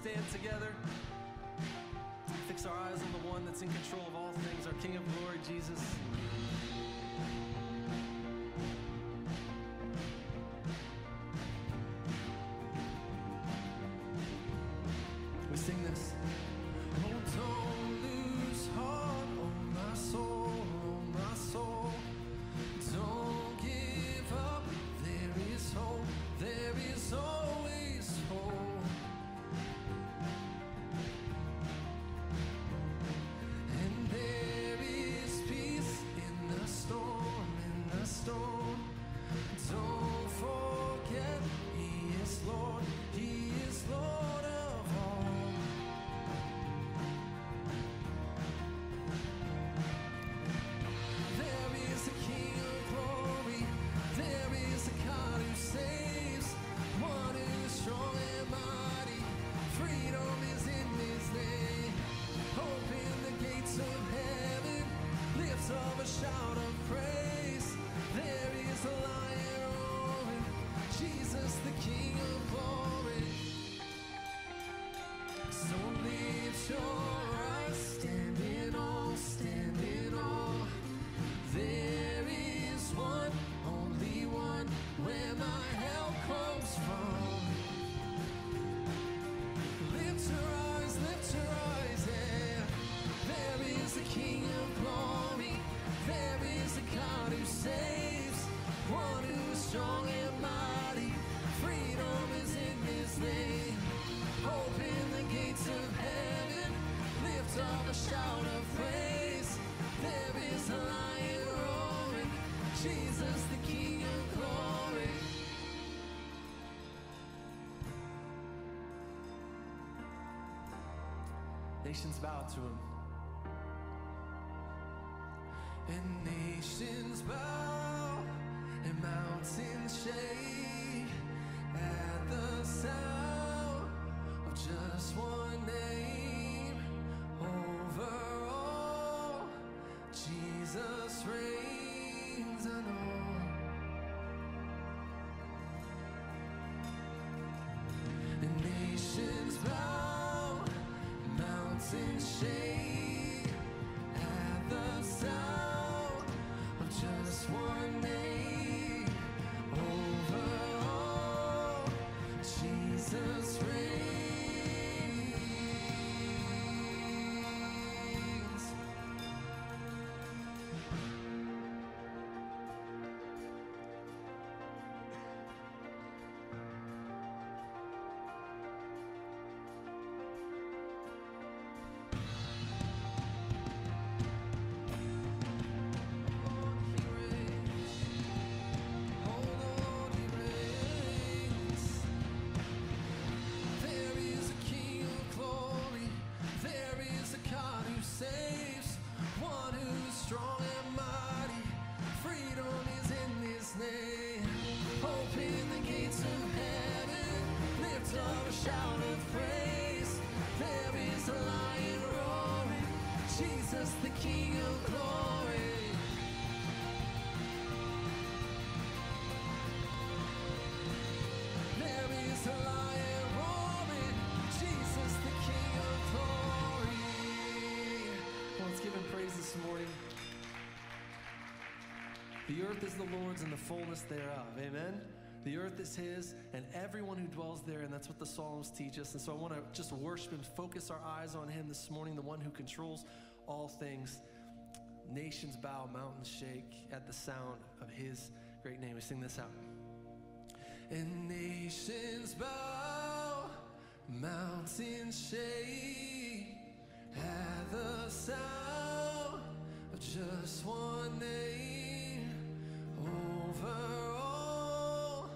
stand together, fix our eyes on the one that's in control of all things, our King of glory, Jesus. Nations bow to him. And nations bow and mountains shake at the sound of just one name over all. Jesus reigns. this morning. The earth is the Lord's and the fullness thereof. Amen. The earth is His and everyone who dwells there, and that's what the Psalms teach us. And so I want to just worship and focus our eyes on Him this morning, the one who controls all things. Nations bow, mountains shake at the sound of His great name. We sing this out. And nations bow, mountains shake at the sound just one name over all.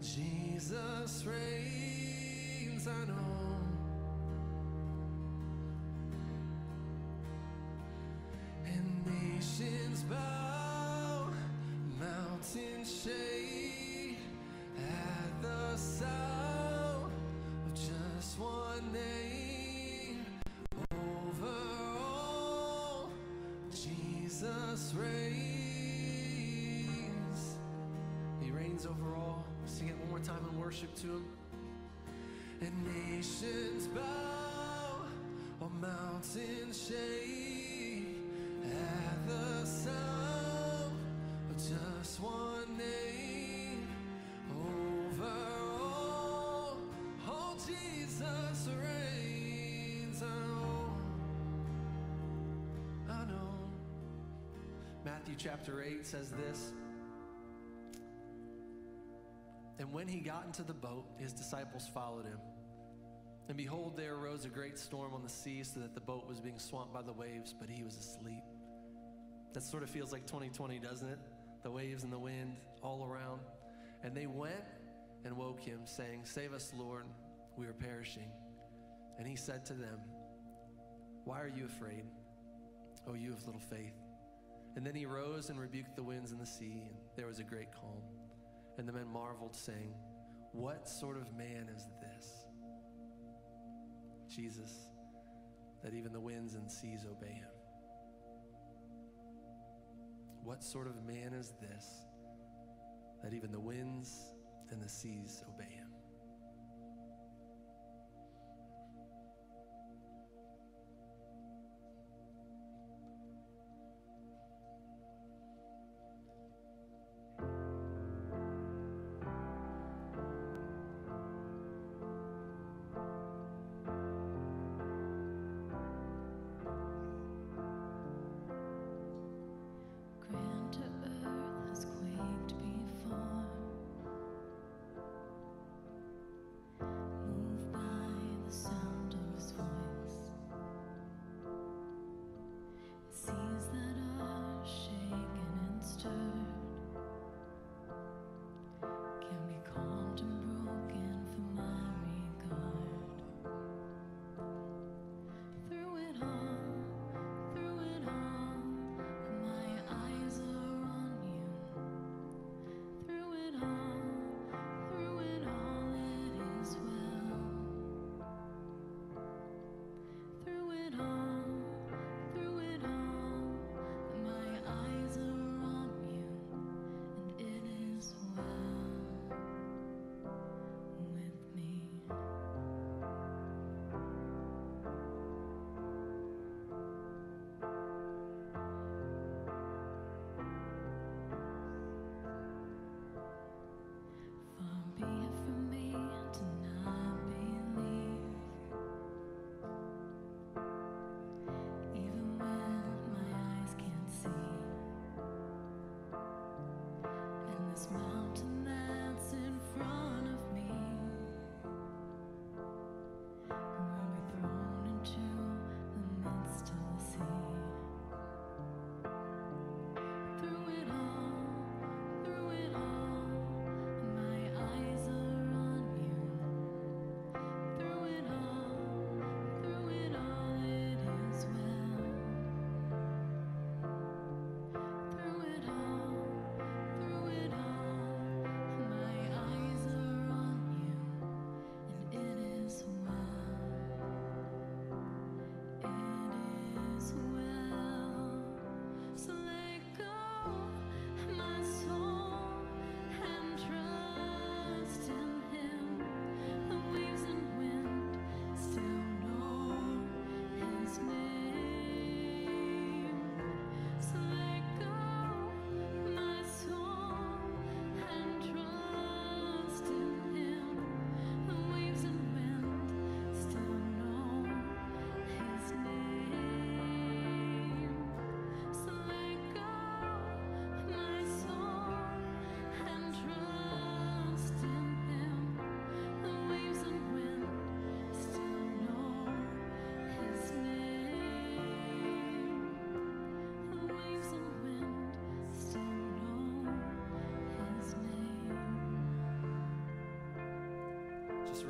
Jesus reigns, I know. And nations bow, mountains shake. endless reigns. He reigns over all. Sing it one more time and worship to him. And nations bow, all mountains shake at the sound of just one. Matthew chapter 8 says this. And when he got into the boat, his disciples followed him. And behold, there arose a great storm on the sea, so that the boat was being swamped by the waves, but he was asleep. That sort of feels like 2020, doesn't it? The waves and the wind all around. And they went and woke him, saying, Save us, Lord, we are perishing. And he said to them, Why are you afraid, O you of little faith? And then he rose and rebuked the winds and the sea, and there was a great calm. And the men marveled, saying, What sort of man is this? Jesus, that even the winds and seas obey him. What sort of man is this, that even the winds and the seas obey him?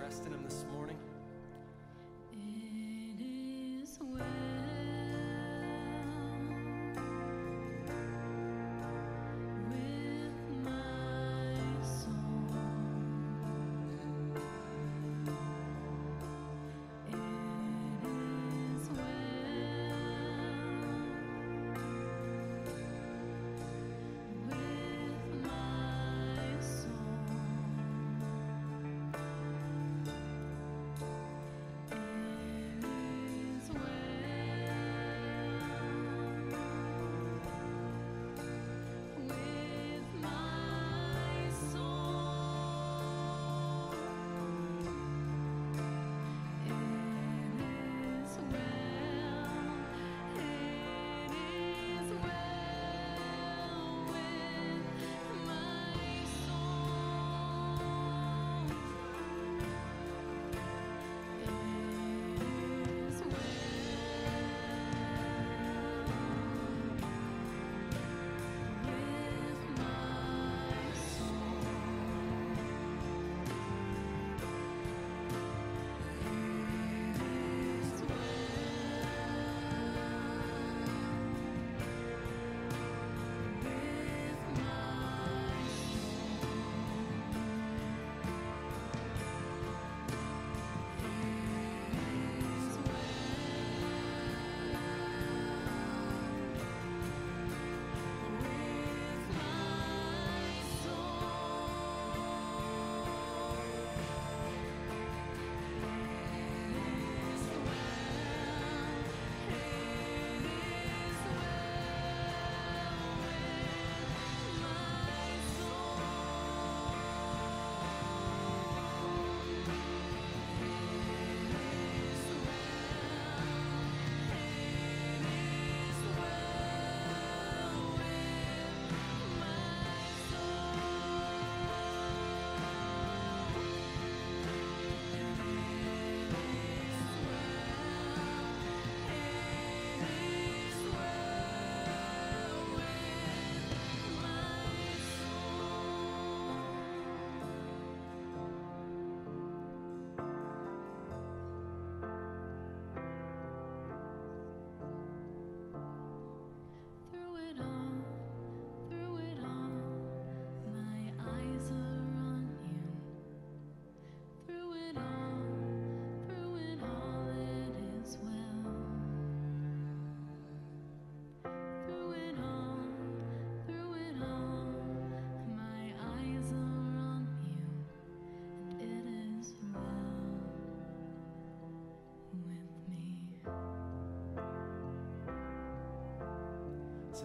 Rest in him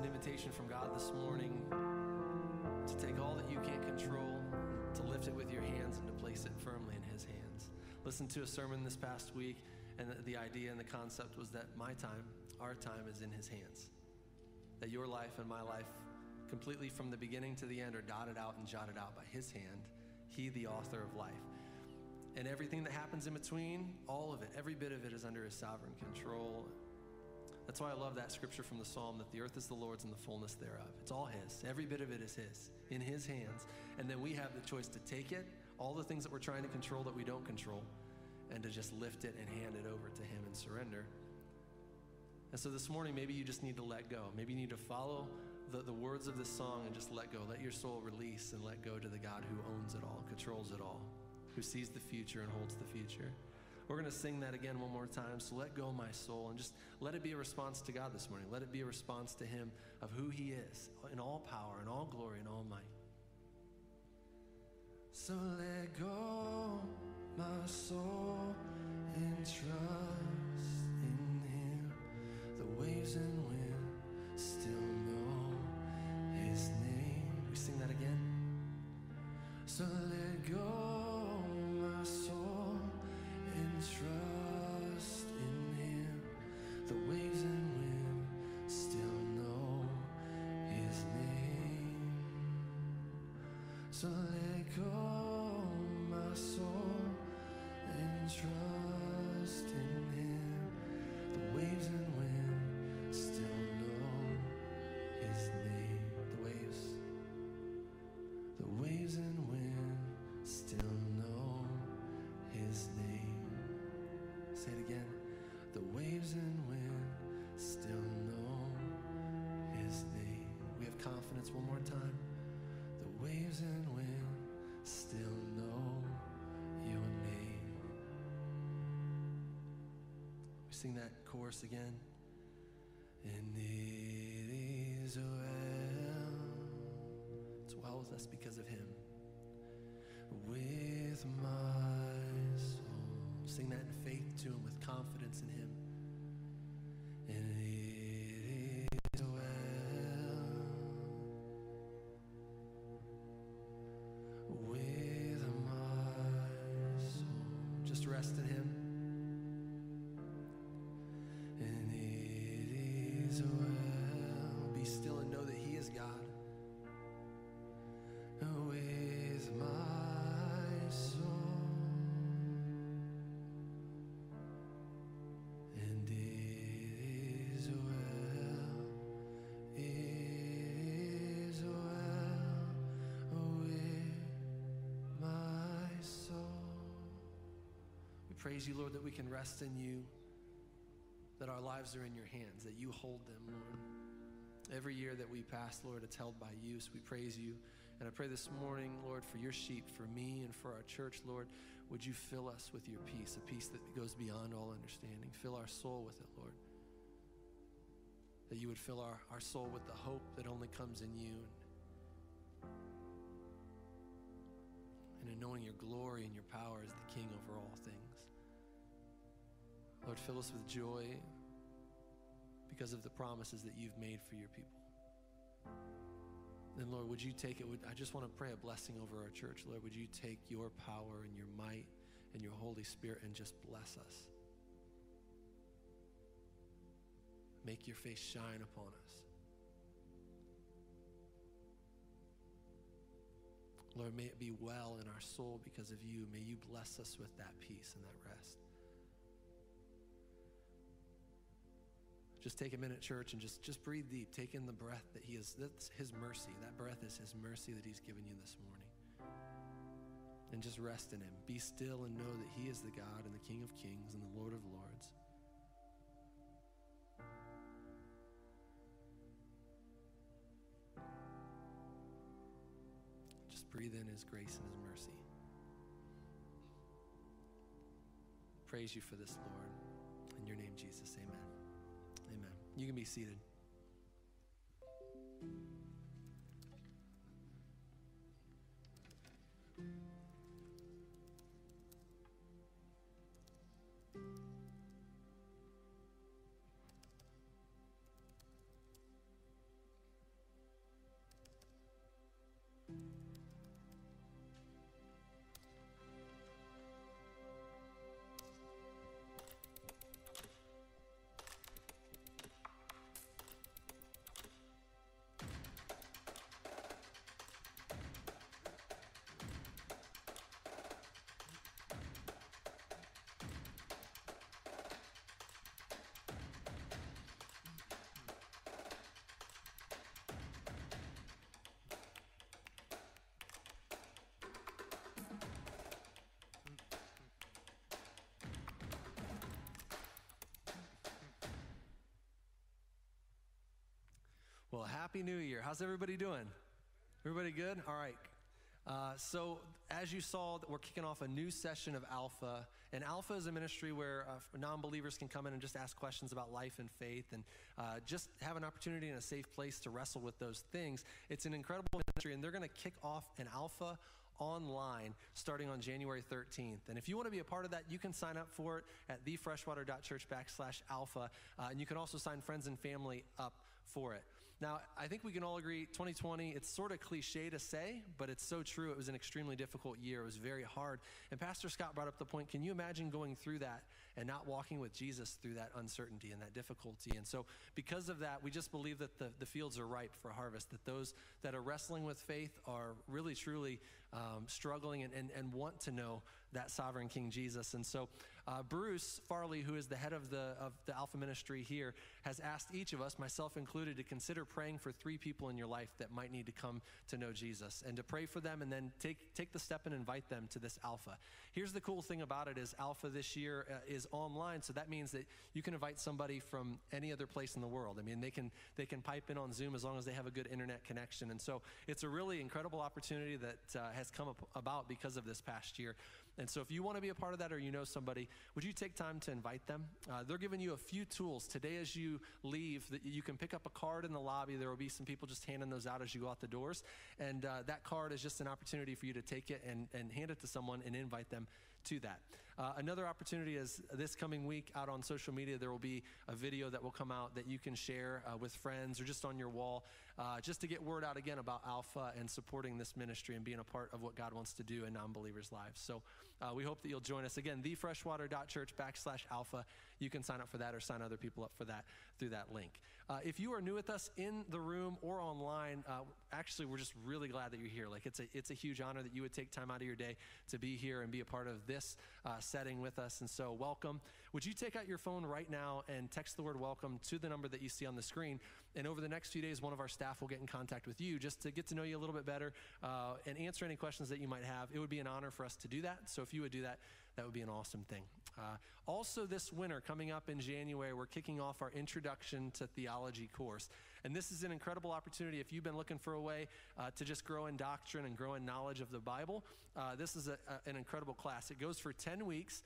an invitation from God this morning to take all that you can't control, to lift it with your hands, and to place it firmly in His hands. Listen to a sermon this past week, and the, idea and the concept was that my time, our time, is in His hands. That your life and my life, completely from the beginning to the end, are dotted out and jotted out by His hand. He, the author of life. And everything that happens in between, all of it, every bit of it is under His sovereign control. That's why I love that scripture from the psalm that the earth is the Lord's and the fullness thereof. It's all His. Every bit of it is His, in His hands. And then we have the choice to take it, all the things that we're trying to control that we don't control, and to just lift it and hand it over to Him and surrender. And so this morning, maybe you just need to let go. Maybe you need to follow the, the words of this song and just let go. Let your soul release and let go to the God who owns it all, controls it all, who sees the future and holds the future. We're going to sing that again one more time. So let go, my soul, and just let it be a response to God this morning. Let it be a response to Him of who He is in all power and all glory and all might. So let go, my soul, and trust in Him. The waves and wind still know His name. We sing that again. So let go, confidence one more time. The waves and wind still know your name. We sing that chorus again. And it is well. It's well with us because of him. With my soul. Sing that in faith to him with confidence in him. Well. Uh, be still and know that he is God with my soul, and it is well, it is well with my soul. We praise you, Lord, that we can rest in you, that our lives are in your hands, that you hold them, Lord. Every year that we pass, Lord, it's held by you. So we praise you. And I pray this morning, Lord, for your sheep, for me, and for our church, Lord, would you fill us with your peace, a peace that goes beyond all understanding. Fill our soul with it, Lord. That you would fill our, our soul with the hope that only comes in you. And in knowing your glory and your power as the King over all things. Lord, fill us with joy because of the promises that you've made for your people. Then, Lord, would you take it? I just want to pray a blessing over our church. Lord, would you take your power and your might and your Holy Spirit and just bless us? Make your face shine upon us. Lord, may it be well in our soul because of you. May you bless us with that peace and that rest. Just take a minute, church, and just, just breathe deep. Take in the breath that He is, that's His mercy. That breath is His mercy that He's given you this morning. And just rest in Him. Be still and know that He is the God and the King of Kings and the Lord of Lords. Just breathe in His grace and His mercy. Praise you for this, Lord. In your name, Jesus, amen. You can be seated. Well, Happy New Year. How's everybody doing? Everybody good? All right. Uh, so, as you saw, we're kicking off a new session of Alpha. And Alpha is a ministry where uh, non believers can come in and just ask questions about life and faith and uh, just have an opportunity in a safe place to wrestle with those things. It's an incredible ministry, and they're going to kick off an Alpha online starting on January 13th. And if you want to be a part of that, you can sign up for it at thefreshwater.church backslash alpha. Uh, and you can also sign friends and family up for it. Now, I think we can all agree 2020, it's sort of cliche to say, but it's so true. It was an extremely difficult year. It was very hard. And Pastor Scott brought up the point can you imagine going through that and not walking with Jesus through that uncertainty and that difficulty? And so, because of that, we just believe that the, the fields are ripe for harvest, that those that are wrestling with faith are really, truly um, struggling and, and, and want to know that sovereign King Jesus. And so, uh, Bruce Farley, who is the head of the, of the Alpha Ministry here, has asked each of us, myself included, to consider praying for three people in your life that might need to come to know Jesus and to pray for them and then take, take the step and invite them to this Alpha. Here's the cool thing about it is Alpha this year uh, is online, so that means that you can invite somebody from any other place in the world. I mean, they can, they can pipe in on Zoom as long as they have a good internet connection. And so it's a really incredible opportunity that uh, has come about because of this past year. And so, if you want to be a part of that or you know somebody, would you take time to invite them? Uh, they're giving you a few tools today as you leave. That you can pick up a card in the lobby. There will be some people just handing those out as you go out the doors, and uh, that card is just an opportunity for you to take it and, and hand it to someone and invite them to that. Uh, another opportunity is this coming week out on social media, there will be a video that will come out that you can share uh, with friends or just on your wall, uh, just to get word out again about Alpha and supporting this ministry and being a part of what God wants to do in non believers' lives. So uh, we hope that you'll join us. Again, thefreshwater.church backslash alpha. You can sign up for that or sign other people up for that through that link. Uh, if you are new with us in the room or online, uh, actually, we're just really glad that you're here. Like, it's a, it's a huge honor that you would take time out of your day to be here and be a part of this uh, setting with us. And so, welcome. Would you take out your phone right now and text the word welcome to the number that you see on the screen? And over the next few days, one of our staff will get in contact with you just to get to know you a little bit better uh, and answer any questions that you might have. It would be an honor for us to do that. So, if you would do that, that would be an awesome thing. Uh, also, this winter, coming up in January, we're kicking off our Introduction to Theology course. And this is an incredible opportunity if you've been looking for a way uh, to just grow in doctrine and grow in knowledge of the Bible. Uh, this is a, a, an incredible class. It goes for 10 weeks.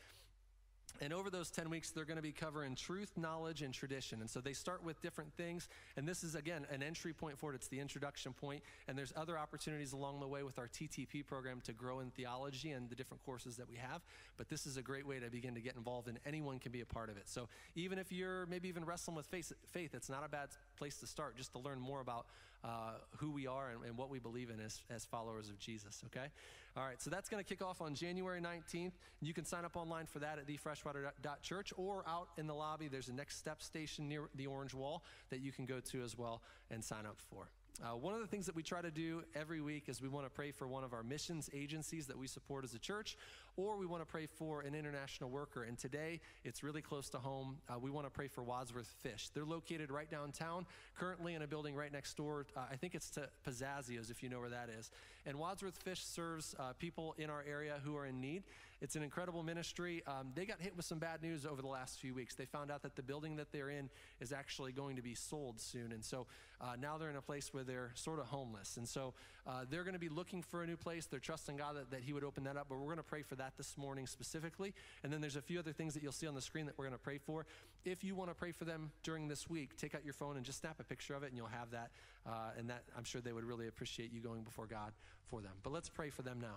And over those 10 weeks, they're going to be covering truth, knowledge, and tradition. And so they start with different things. And this is, again, an entry point for it. It's the introduction point. And there's other opportunities along the way with our TTP program to grow in theology and the different courses that we have. But this is a great way to begin to get involved, and anyone can be a part of it. So even if you're maybe even wrestling with faith, faith it's not a bad place to start just to learn more about uh, who we are and, and, what we believe in as, as followers of Jesus, okay? All right, so that's going to kick off on January 19th. You can sign up online for that at thefreshwater.church or out in the lobby. There's a next step station near the orange wall that you can go to as well and sign up for. Uh, one of the things that we try to do every week is we want to pray for one of our missions agencies that we support as a church, or we want to pray for an international worker. And today, it's really close to home. Uh, we want to pray for Wadsworth Fish. They're located right downtown, currently in a building right next door. Uh, I think it's to Pizzazzio's, if you know where that is. And Wadsworth Fish serves uh, people in our area who are in need. It's an incredible ministry. Um, they got hit with some bad news over the last few weeks. They found out that the building that they're in is actually going to be sold soon. And so uh, now they're in a place where they're sort of homeless. And so uh, they're going to be looking for a new place. They're trusting God that, that He would open that up. But we're going to pray for that this morning specifically. And then there's a few other things that you'll see on the screen that we're going to pray for. If you want to pray for them during this week, take out your phone and just snap a picture of it, and you'll have that. Uh, and that I'm sure they would really appreciate you going before God for them. But let's pray for them now.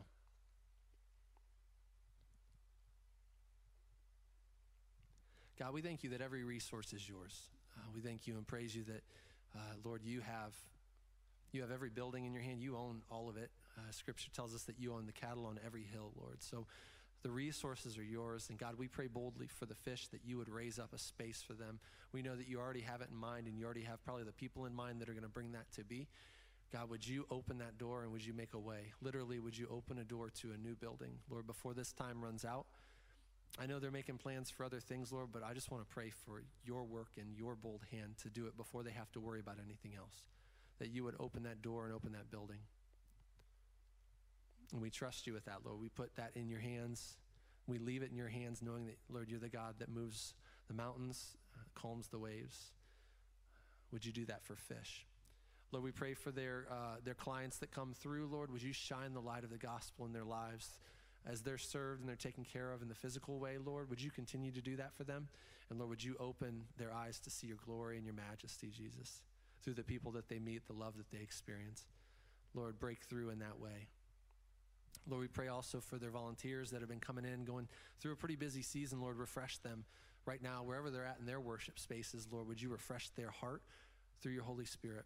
God, we thank you that every resource is yours. Uh, we thank you and praise you that, uh, Lord, you have you have every building in your hand. You own all of it. Uh, scripture tells us that you own the cattle on every hill, Lord. So the resources are yours. And God, we pray boldly for the fish that you would raise up a space for them. We know that you already have it in mind, and you already have probably the people in mind that are going to bring that to be. God, would you open that door and would you make a way? Literally, would you open a door to a new building, Lord, before this time runs out? I know they're making plans for other things, Lord, but I just want to pray for your work and your bold hand to do it before they have to worry about anything else. That you would open that door and open that building. And we trust you with that, Lord. We put that in your hands. We leave it in your hands, knowing that, Lord, you're the God that moves the mountains, uh, calms the waves. Would you do that for fish? Lord, we pray for their, uh, their clients that come through. Lord, would you shine the light of the gospel in their lives as they're served and they're taken care of in the physical way, Lord? Would you continue to do that for them? And Lord, would you open their eyes to see your glory and your majesty, Jesus, through the people that they meet, the love that they experience? Lord, break through in that way. Lord, we pray also for their volunteers that have been coming in, going through a pretty busy season. Lord, refresh them right now, wherever they're at in their worship spaces. Lord, would you refresh their heart through your Holy Spirit?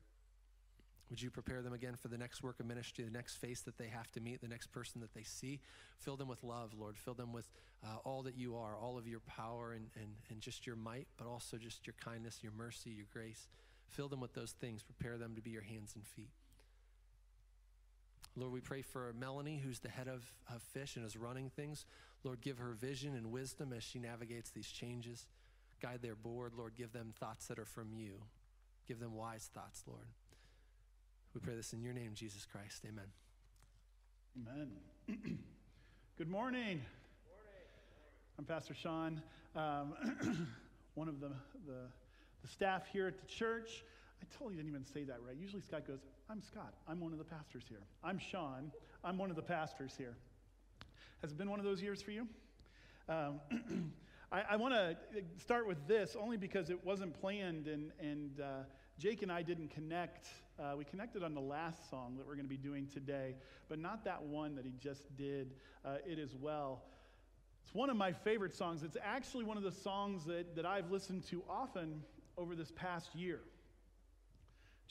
Would you prepare them again for the next work of ministry, the next face that they have to meet, the next person that they see? Fill them with love, Lord. Fill them with uh, all that you are, all of your power and, and, and just your might, but also just your kindness, your mercy, your grace. Fill them with those things. Prepare them to be your hands and feet. Lord, we pray for Melanie, who's the head of, of Fish and is running things. Lord, give her vision and wisdom as she navigates these changes. Guide their board. Lord, give them thoughts that are from you. Give them wise thoughts, Lord. We pray this in your name, Jesus Christ. Amen. Amen. Good morning. I'm Pastor Sean, um, one of the, the, the staff here at the church. I totally didn't even say that right. Usually Scott goes, I'm Scott. I'm one of the pastors here. I'm Sean. I'm one of the pastors here. Has it been one of those years for you? Um, I, I want to start with this only because it wasn't planned, and, and uh, Jake and I didn't connect. Uh, we connected on the last song that we're going to be doing today, but not that one that he just did, uh, It Is Well. It's one of my favorite songs. It's actually one of the songs that, that I've listened to often over this past year,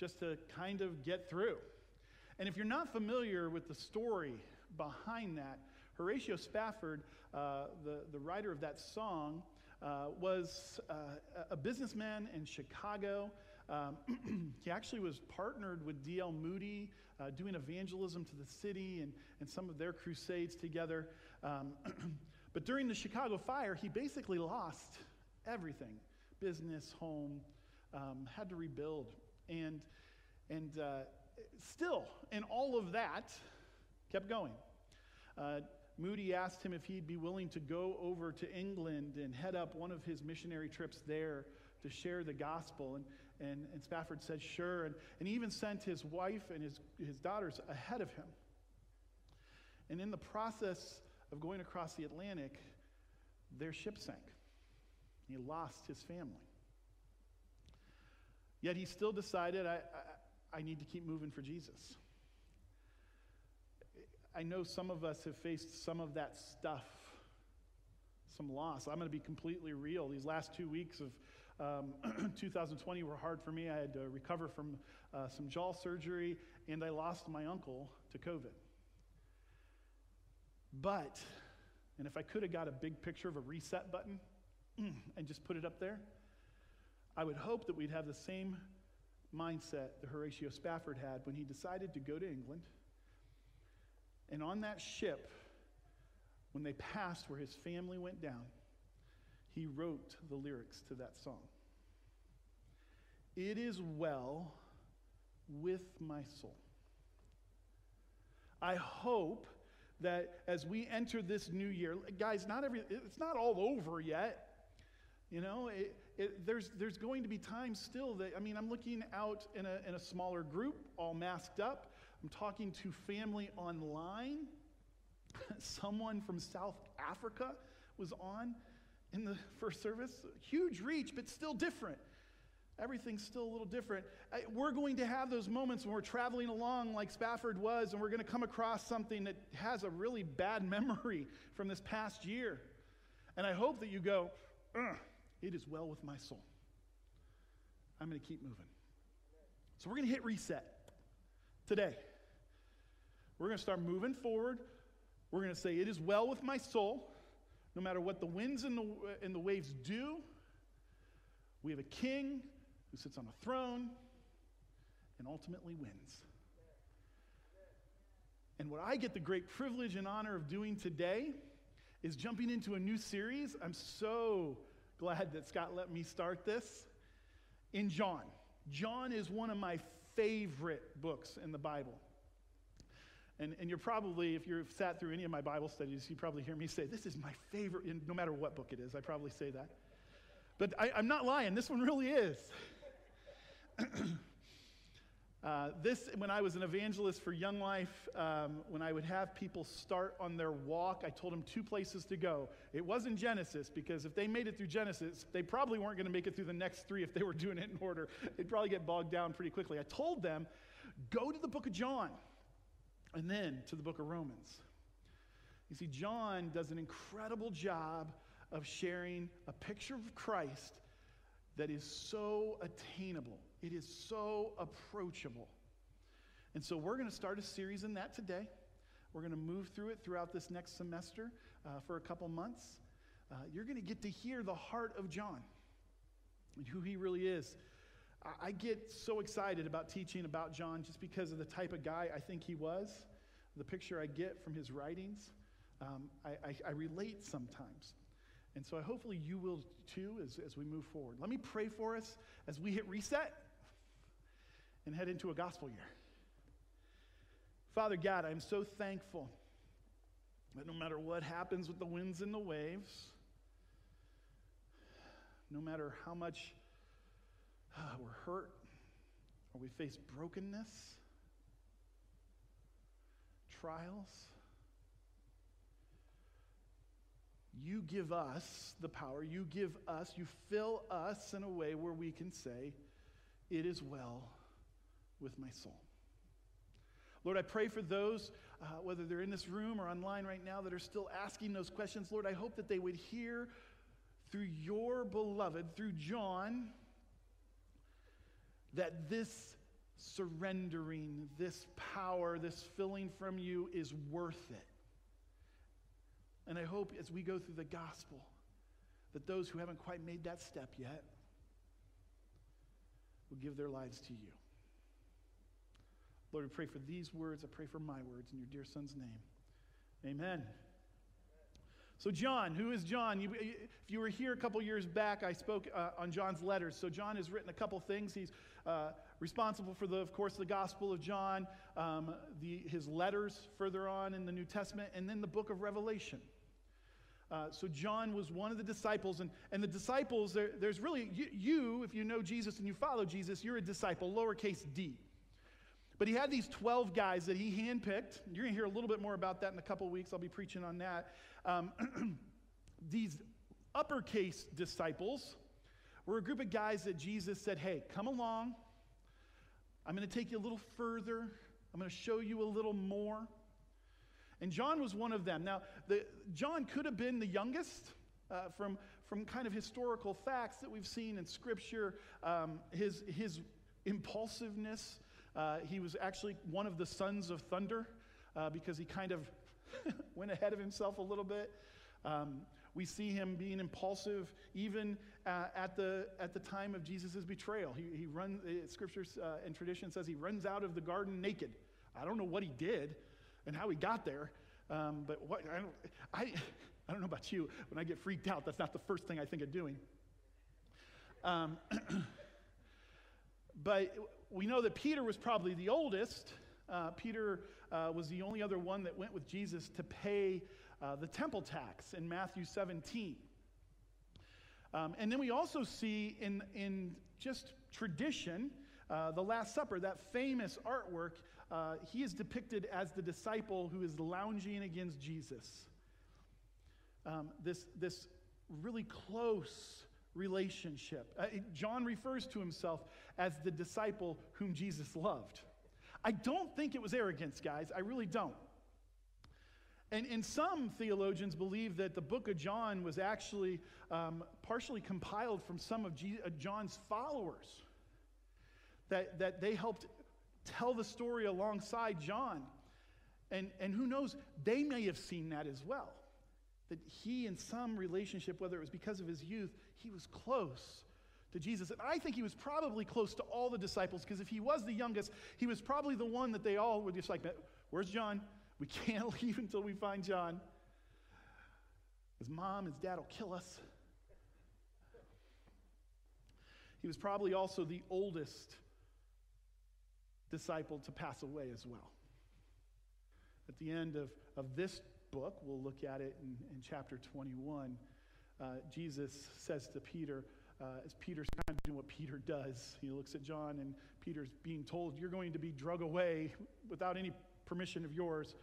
just to kind of get through. And if you're not familiar with the story behind that, Horatio Spafford, uh, the, the writer of that song, uh, was uh, a businessman in Chicago. Um, he actually was partnered with D.L. Moody, uh, doing evangelism to the city and, and some of their crusades together. Um, but during the Chicago fire, he basically lost everything business, home, um, had to rebuild. And, and uh, still, in all of that, kept going. Uh, Moody asked him if he'd be willing to go over to England and head up one of his missionary trips there to share the gospel. And, and, and Spafford said, sure. And, and he even sent his wife and his, his daughters ahead of him. And in the process of going across the Atlantic, their ship sank. He lost his family. Yet he still decided, I, I, I need to keep moving for Jesus. I know some of us have faced some of that stuff, some loss. I'm going to be completely real. These last two weeks of um, 2020 were hard for me. I had to recover from uh, some jaw surgery, and I lost my uncle to COVID. But, and if I could have got a big picture of a reset button and just put it up there, I would hope that we'd have the same mindset that Horatio Spafford had when he decided to go to England and on that ship, when they passed where his family went down, he wrote the lyrics to that song. It is well with my soul. I hope that as we enter this new year, guys, not every, it's not all over yet. You know, it, it, there's, there's going to be times still that, I mean, I'm looking out in a, in a smaller group, all masked up. I'm talking to family online. Someone from South Africa was on in the first service. Huge reach, but still different. Everything's still a little different. We're going to have those moments when we're traveling along like Spafford was, and we're going to come across something that has a really bad memory from this past year. And I hope that you go, it is well with my soul. I'm going to keep moving. So we're going to hit reset today. We're going to start moving forward. We're going to say, It is well with my soul. No matter what the winds and the, and the waves do, we have a king who sits on a throne and ultimately wins. And what I get the great privilege and honor of doing today is jumping into a new series. I'm so glad that Scott let me start this in John. John is one of my favorite books in the Bible. And, and you're probably, if you've sat through any of my Bible studies, you probably hear me say, This is my favorite, no matter what book it is, I probably say that. But I, I'm not lying, this one really is. Uh, this, when I was an evangelist for Young Life, um, when I would have people start on their walk, I told them two places to go. It wasn't Genesis, because if they made it through Genesis, they probably weren't going to make it through the next three if they were doing it in order. They'd probably get bogged down pretty quickly. I told them, go to the book of John and then to the book of Romans. You see, John does an incredible job of sharing a picture of Christ that is so attainable, it is so approachable. And so, we're going to start a series in that today. We're going to move through it throughout this next semester uh, for a couple months. Uh, you're going to get to hear the heart of John and who he really is. I, I get so excited about teaching about John just because of the type of guy I think he was, the picture I get from his writings. Um, I, I, I relate sometimes. And so hopefully you will too as, as we move forward. Let me pray for us as we hit reset and head into a gospel year. Father God, I'm so thankful that no matter what happens with the winds and the waves, no matter how much uh, we're hurt or we face brokenness, trials, you give us the power. You give us, you fill us in a way where we can say, It is well with my soul. Lord, I pray for those, uh, whether they're in this room or online right now, that are still asking those questions. Lord, I hope that they would hear through your beloved, through John, that this surrendering, this power, this filling from you is worth it. And I hope as we go through the gospel that those who haven't quite made that step yet will give their lives to you. Lord, I pray for these words. I pray for my words in your dear son's name. Amen. So, John, who is John? You, if you were here a couple years back, I spoke uh, on John's letters. So, John has written a couple things. He's uh, responsible for, the, of course, the Gospel of John, um, the, his letters further on in the New Testament, and then the book of Revelation. Uh, so, John was one of the disciples, and, and the disciples, there, there's really, you, you, if you know Jesus and you follow Jesus, you're a disciple, lowercase d. But he had these 12 guys that he handpicked. You're going to hear a little bit more about that in a couple weeks. I'll be preaching on that. Um, these uppercase disciples were a group of guys that Jesus said, Hey, come along. I'm going to take you a little further. I'm going to show you a little more. And John was one of them. Now, the, John could have been the youngest uh, from, from kind of historical facts that we've seen in Scripture. Um, his, his impulsiveness, uh, he was actually one of the sons of thunder uh, because he kind of went ahead of himself a little bit. Um, we see him being impulsive even uh, at, the, at the time of Jesus' betrayal. He, he runs, scripture uh, and tradition says he runs out of the garden naked. I don't know what he did and how he got there, um, but what, I, don't, I, I don't know about you. When I get freaked out, that's not the first thing I think of doing. Um, but we know that Peter was probably the oldest. Uh, Peter uh, was the only other one that went with Jesus to pay uh, the temple tax in Matthew 17. Um, and then we also see in, in just tradition, uh, the Last Supper, that famous artwork, uh, he is depicted as the disciple who is lounging against Jesus. Um, this, this really close relationship. Uh, John refers to himself as the disciple whom Jesus loved. I don't think it was arrogance, guys. I really don't. And, and some theologians believe that the book of John was actually um, partially compiled from some of G- uh, John's followers, that, that they helped tell the story alongside John. And, and who knows, they may have seen that as well. That he, in some relationship, whether it was because of his youth, he was close to Jesus. And I think he was probably close to all the disciples because if he was the youngest, he was probably the one that they all were just like, Where's John? We can't leave until we find John. His mom, his dad will kill us. He was probably also the oldest disciple to pass away as well. At the end of, of this book, we'll look at it in, in chapter 21. Uh, Jesus says to Peter, uh, as Peter's kind of doing what Peter does. He looks at John, and Peter's being told, You're going to be drug away without any permission of yours.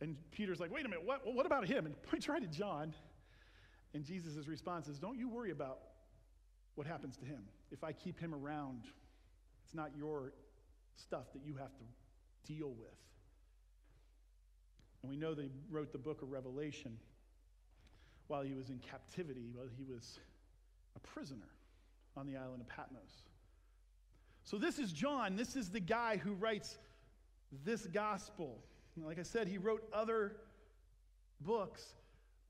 And Peter's like, Wait a minute, what, what about him? And points right at John. And Jesus' response is, Don't you worry about what happens to him. If I keep him around, it's not your stuff that you have to deal with. And we know he wrote the book of Revelation while he was in captivity, while he was a prisoner on the island of Patmos. So, this is John. This is the guy who writes this gospel. Like I said, he wrote other books,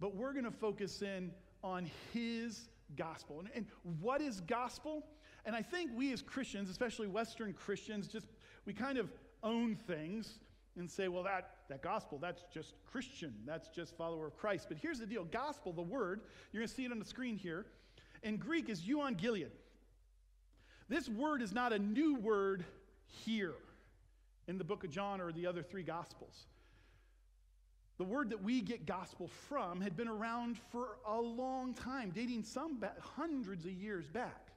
but we're going to focus in on his gospel. And, and what is gospel? And I think we as Christians, especially Western Christians, just we kind of own things and say, well, that, that gospel, that's just Christian. That's just follower of Christ. But here's the deal gospel, the word, you're going to see it on the screen here, in Greek is euangelion. This word is not a new word here in the book of John or the other three gospels. The word that we get gospel from had been around for a long time, dating some hundreds of years back.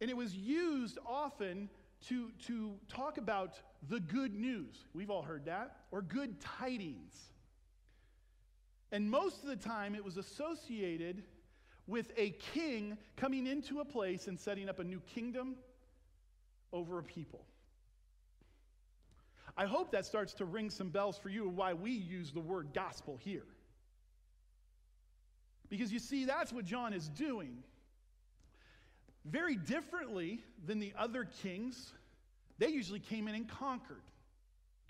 And it was used often to, to talk about the good news. We've all heard that, or good tidings. And most of the time, it was associated with a king coming into a place and setting up a new kingdom over a people. I hope that starts to ring some bells for you and why we use the word gospel here. Because you see, that's what John is doing. Very differently than the other kings, they usually came in and conquered,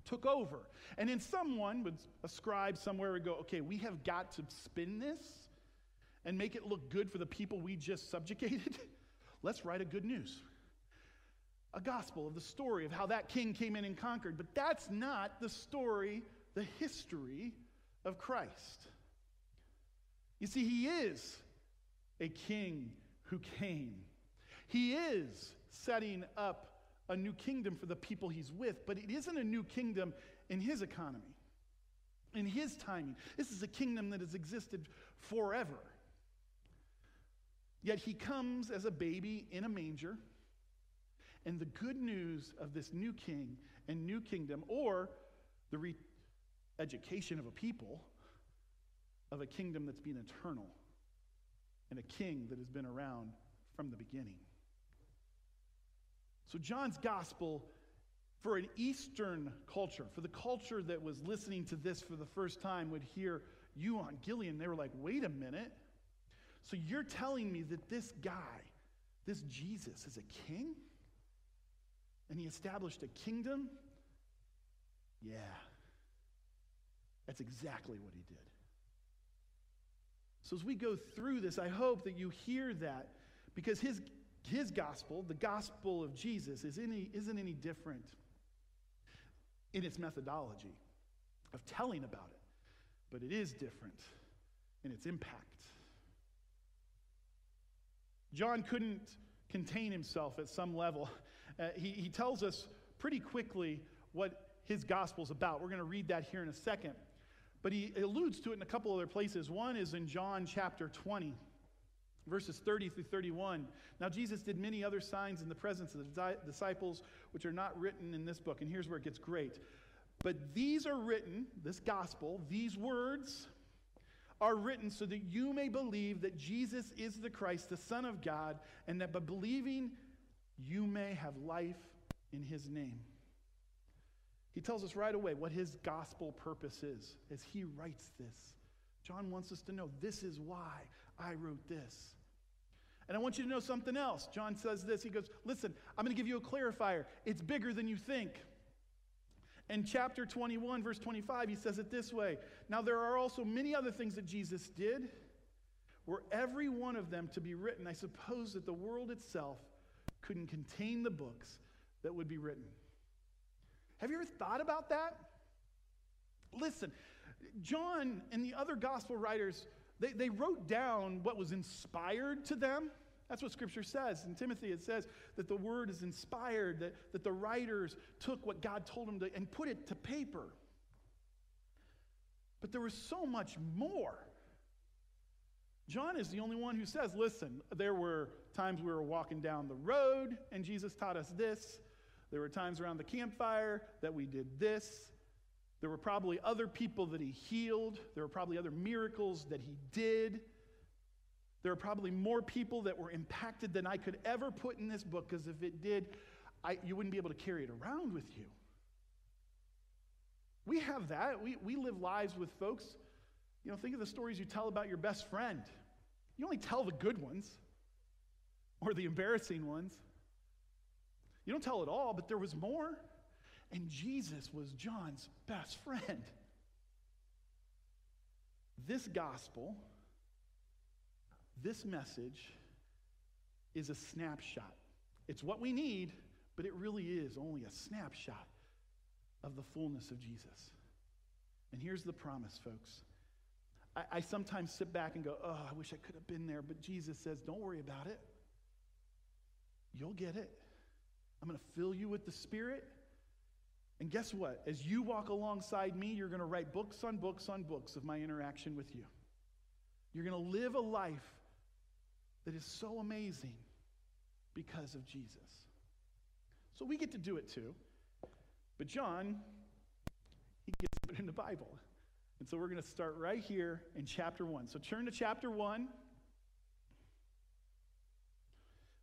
took over. And then someone would, a scribe somewhere would go, okay, we have got to spin this and make it look good for the people we just subjugated. Let's write a good news. A gospel of the story of how that king came in and conquered. But that's not the story, the history of Christ. You see, he is a king who came. He is setting up a new kingdom for the people he's with, but it isn't a new kingdom in his economy, in his timing. This is a kingdom that has existed forever. Yet he comes as a baby in a manger, and the good news of this new king and new kingdom, or the re education of a people, of a kingdom that's been eternal, and a king that has been around from the beginning. So, John's gospel for an Eastern culture, for the culture that was listening to this for the first time, would hear euangelion. They were like, wait a minute. So, you're telling me that this guy, this Jesus, is a king? And he established a kingdom? Yeah. That's exactly what he did. So, as we go through this, I hope that you hear that because his his gospel, the gospel of Jesus, is any, isn't any different in its methodology of telling about it, but it is different in its impact. John couldn't contain himself at some level. Uh, he, he tells us pretty quickly what his gospel's about. We're going to read that here in a second. But he alludes to it in a couple other places. One is in John chapter 20 verses 30 through 31. Now, Jesus did many other signs in the presence of the disciples, which are not written in this book. And here's where it gets great. But these are written, this gospel, these words are written so that you may believe that Jesus is the Christ, the Son of God, and that by believing you may have life in his name. He tells us right away what his gospel purpose is as he writes this. John wants us to know this is why I wrote this. And I want you to know something else. John says this. He goes, Listen, I'm going to give you a clarifier. It's bigger than you think. In chapter 21, verse 25, he says it this way Now there are also many other things that Jesus did. Were every one of them to be written, I suppose that the world itself couldn't contain the books that would be written. Have you ever thought about that? Listen, John and the other gospel writers, they, they wrote down what was inspired to them. That's what Scripture says. In Timothy, it says that the word is inspired, that, that the writers took what God told them to and put it to paper. But there was so much more John is the only one who says, listen, there were times we were walking down the road and Jesus taught us this. There were times around the campfire that we did this. There were probably other people that he healed. There were probably other miracles that he did. There are probably more people that were impacted than I could ever put in this book because if it did, I, you wouldn't be able to carry it around with you. We have that. We, we live lives with folks. You know, think of the stories you tell about your best friend. You only tell the good ones or the embarrassing ones. You don't tell it all, but there was more. And Jesus was John's best friend. This gospel, this message, is a snapshot. It's what we need, but it really is only a snapshot of the fullness of Jesus. And here's the promise, folks. I, I, sometimes sit back and go, oh, I wish I could have been there. But Jesus says, don't worry about it. You'll get it. I'm going to fill you with the Spirit. And guess what? As you walk alongside me, you're going to write books on books on books of my interaction with you. You're going to live a life that is so amazing because of Jesus. So we get to do it too. But John, he gets put in the Bible. And so we're going to start right here in chapter 1. So turn to chapter 1.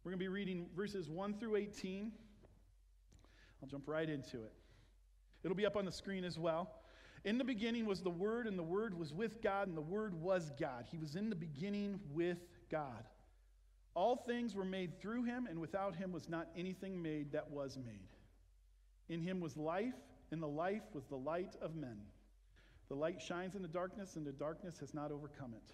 We're going to be reading verses 1 through 18. I'll jump right into it. It'll be up on the screen as well. In the beginning was the Word, and the Word was with God, and the Word was God. He was in the beginning with God. All things were made through him, and without him was not anything made that was made. In him was life, and the life was the light of men. The light shines in the darkness, and the darkness has not overcome it.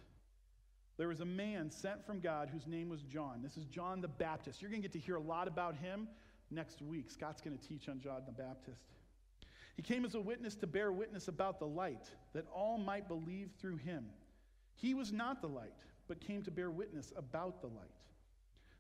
There was a man sent from God whose name was John. This is John the Baptist. You're going to get to hear a lot about him next week. Scott's going to teach on John the Baptist. He came as a witness to bear witness about the light, that all might believe through him. He was not the light, but came to bear witness about the light.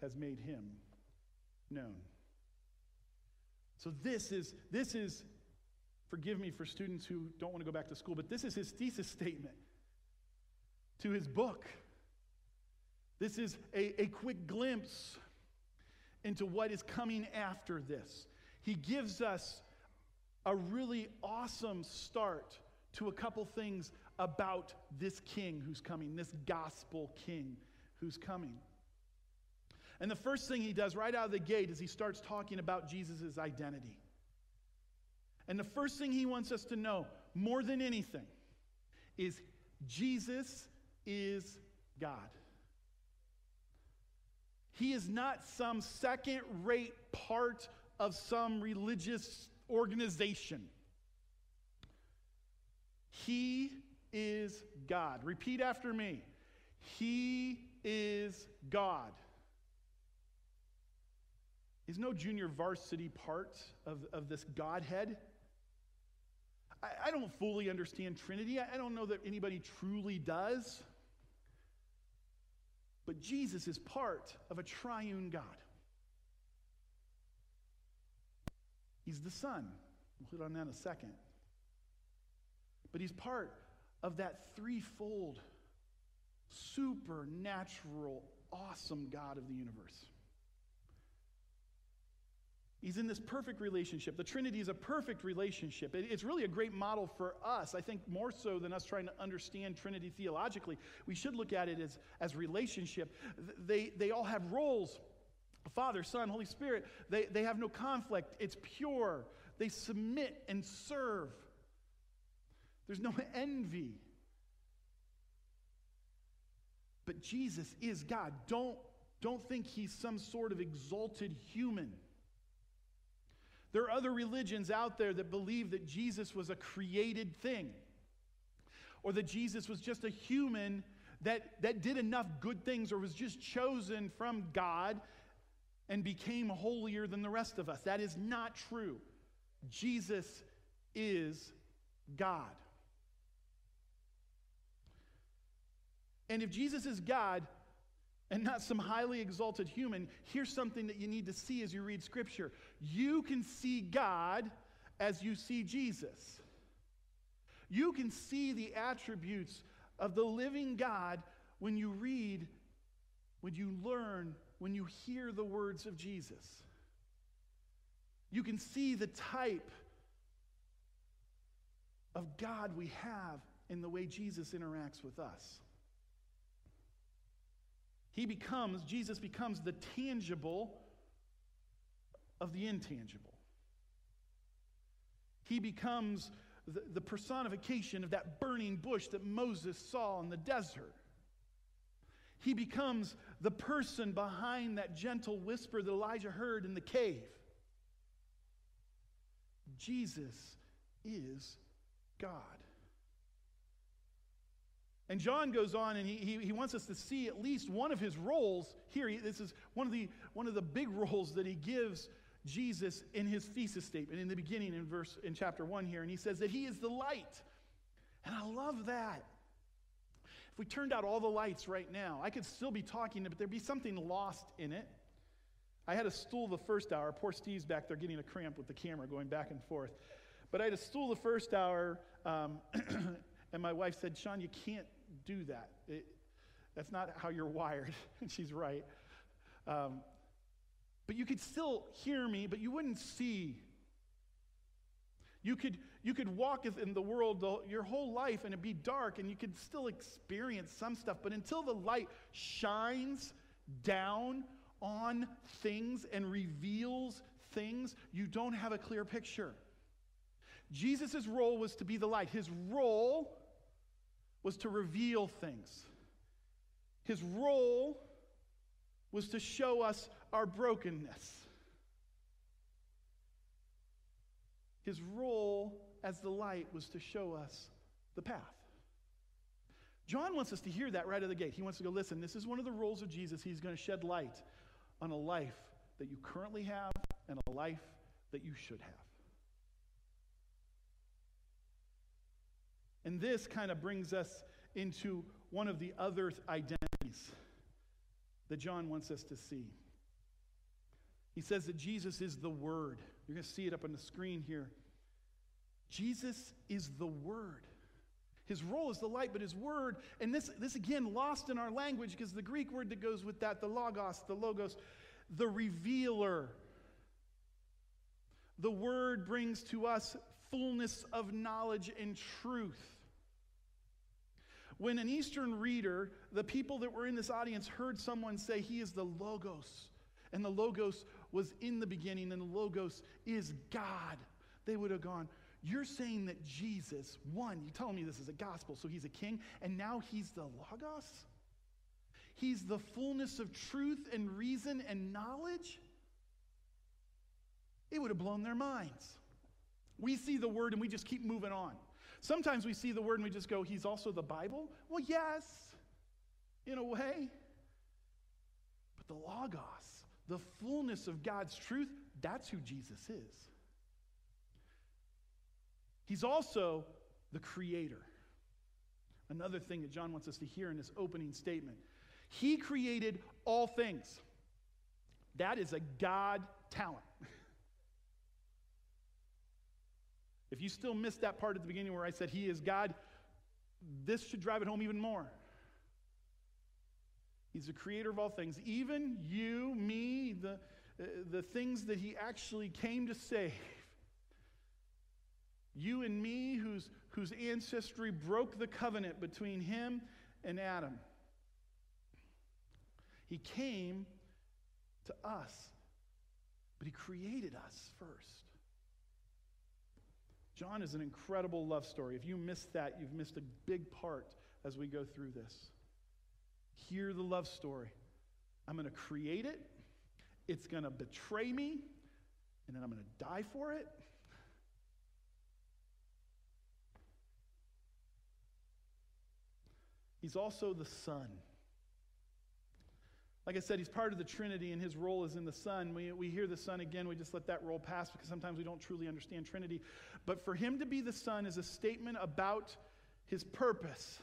has made him known. So this is this is forgive me for students who don't want to go back to school, but this is his thesis statement to his book. This is a, a quick glimpse into what is coming after this. He gives us a really awesome start to a couple things about this king who's coming, this gospel king who's coming. And the first thing he does right out of the gate is he starts talking about Jesus' identity. And the first thing he wants us to know, more than anything, is Jesus is God. He is not some second rate part of some religious organization. He is God. Repeat after me. He is God. He's no junior varsity part of, of this Godhead. I, I don't fully understand Trinity. I, I don't know that anybody truly does. But Jesus is part of a triune God. He's the Son. We'll hit on that in a second. But he's part of that threefold, supernatural, awesome God of the universe. He's in this perfect relationship. The Trinity is a perfect relationship. It's really a great model for us. I think more so than us trying to understand Trinity theologically, we should look at it as, as relationship. They, they all have roles Father, Son, Holy Spirit. They, they have no conflict. It's pure. They submit and serve. There's no envy. But Jesus is God. Don't, don't think he's some sort of exalted human. There are other religions out there that believe that Jesus was a created thing or that Jesus was just a human that, that did enough good things or was just chosen from God and became holier than the rest of us. That is not true. Jesus is God. And if Jesus is God and not some highly exalted human, here's something that you need to see as you read Scripture. You can see God as you see Jesus. You can see the attributes of the living God when you read, when you learn, when you hear the words of Jesus. You can see the type of God we have in the way Jesus interacts with us. He becomes, Jesus becomes the tangible of the intangible. He becomes the, the personification of that burning bush that Moses saw in the desert. He becomes the person behind that gentle whisper that Elijah heard in the cave. Jesus is God. And John goes on and he, he, he wants us to see at least one of his roles here. He, this is one of, the, one of the big roles that he gives Jesus in his thesis statement in the beginning in verse in chapter 1 here. And he says that he is the light. And I love that. If we turned out all the lights right now, I could still be talking, but there'd be something lost in it. I had a stool the first hour. Poor Steve's back there getting a cramp with the camera going back and forth. But I had a stool the first hour, um, and my wife said, Sean, you can't do that. It, that's not how you're wired. and she's right. Um, but you could still hear me, but you wouldn't see. You could, you could walk in the world your whole life and it'd be dark and you could still experience some stuff. But until the light shines down on things and reveals things, you don't have a clear picture. Jesus' role was to be the light. His role was to reveal things. His role was to show us our brokenness. His role as the light was to show us the path. John wants us to hear that right of the gate. He wants to go, listen, this is one of the roles of Jesus. He's going to shed light on a life that you currently have and a life that you should have. And this kind of brings us into one of the other identities that John wants us to see. He says that Jesus is the Word. You're going to see it up on the screen here. Jesus is the Word. His role is the light, but his word, and this, this again lost in our language because the Greek word that goes with that, the logos, the logos, the revealer. The word brings to us fullness of knowledge and truth. When an Eastern reader, the people that were in this audience heard someone say, He is the Logos, and the Logos was in the beginning, and the Logos is God, they would have gone, You're saying that Jesus, one, you're telling me this is a gospel, so he's a king, and now he's the Logos? He's the fullness of truth and reason and knowledge? It would have blown their minds. We see the word and we just keep moving on. Sometimes we see the word and we just go, He's also the Bible? Well, yes, in a way. But the Logos, the fullness of God's truth, that's who Jesus is. He's also the Creator. Another thing that John wants us to hear in this opening statement He created all things. That is a God talent. If you still missed that part at the beginning where I said He is God, this should drive it home even more. He's the creator of all things. Even you, me, the, uh, the things that he actually came to save. You and me, whose, whose ancestry broke the covenant between him and Adam. He came to us, but he created us first. John is an incredible love story. If you missed that, you've missed a big part as we go through this. Hear the love story. I'm going to create it, it's going to betray me, and then I'm going to die for it. He's also the Son. Like I said, he's part of the Trinity, and his role is in the Son. We, we hear the Son again, we just let that roll past because sometimes we don't truly understand Trinity. But for him to be the Son is a statement about his purpose.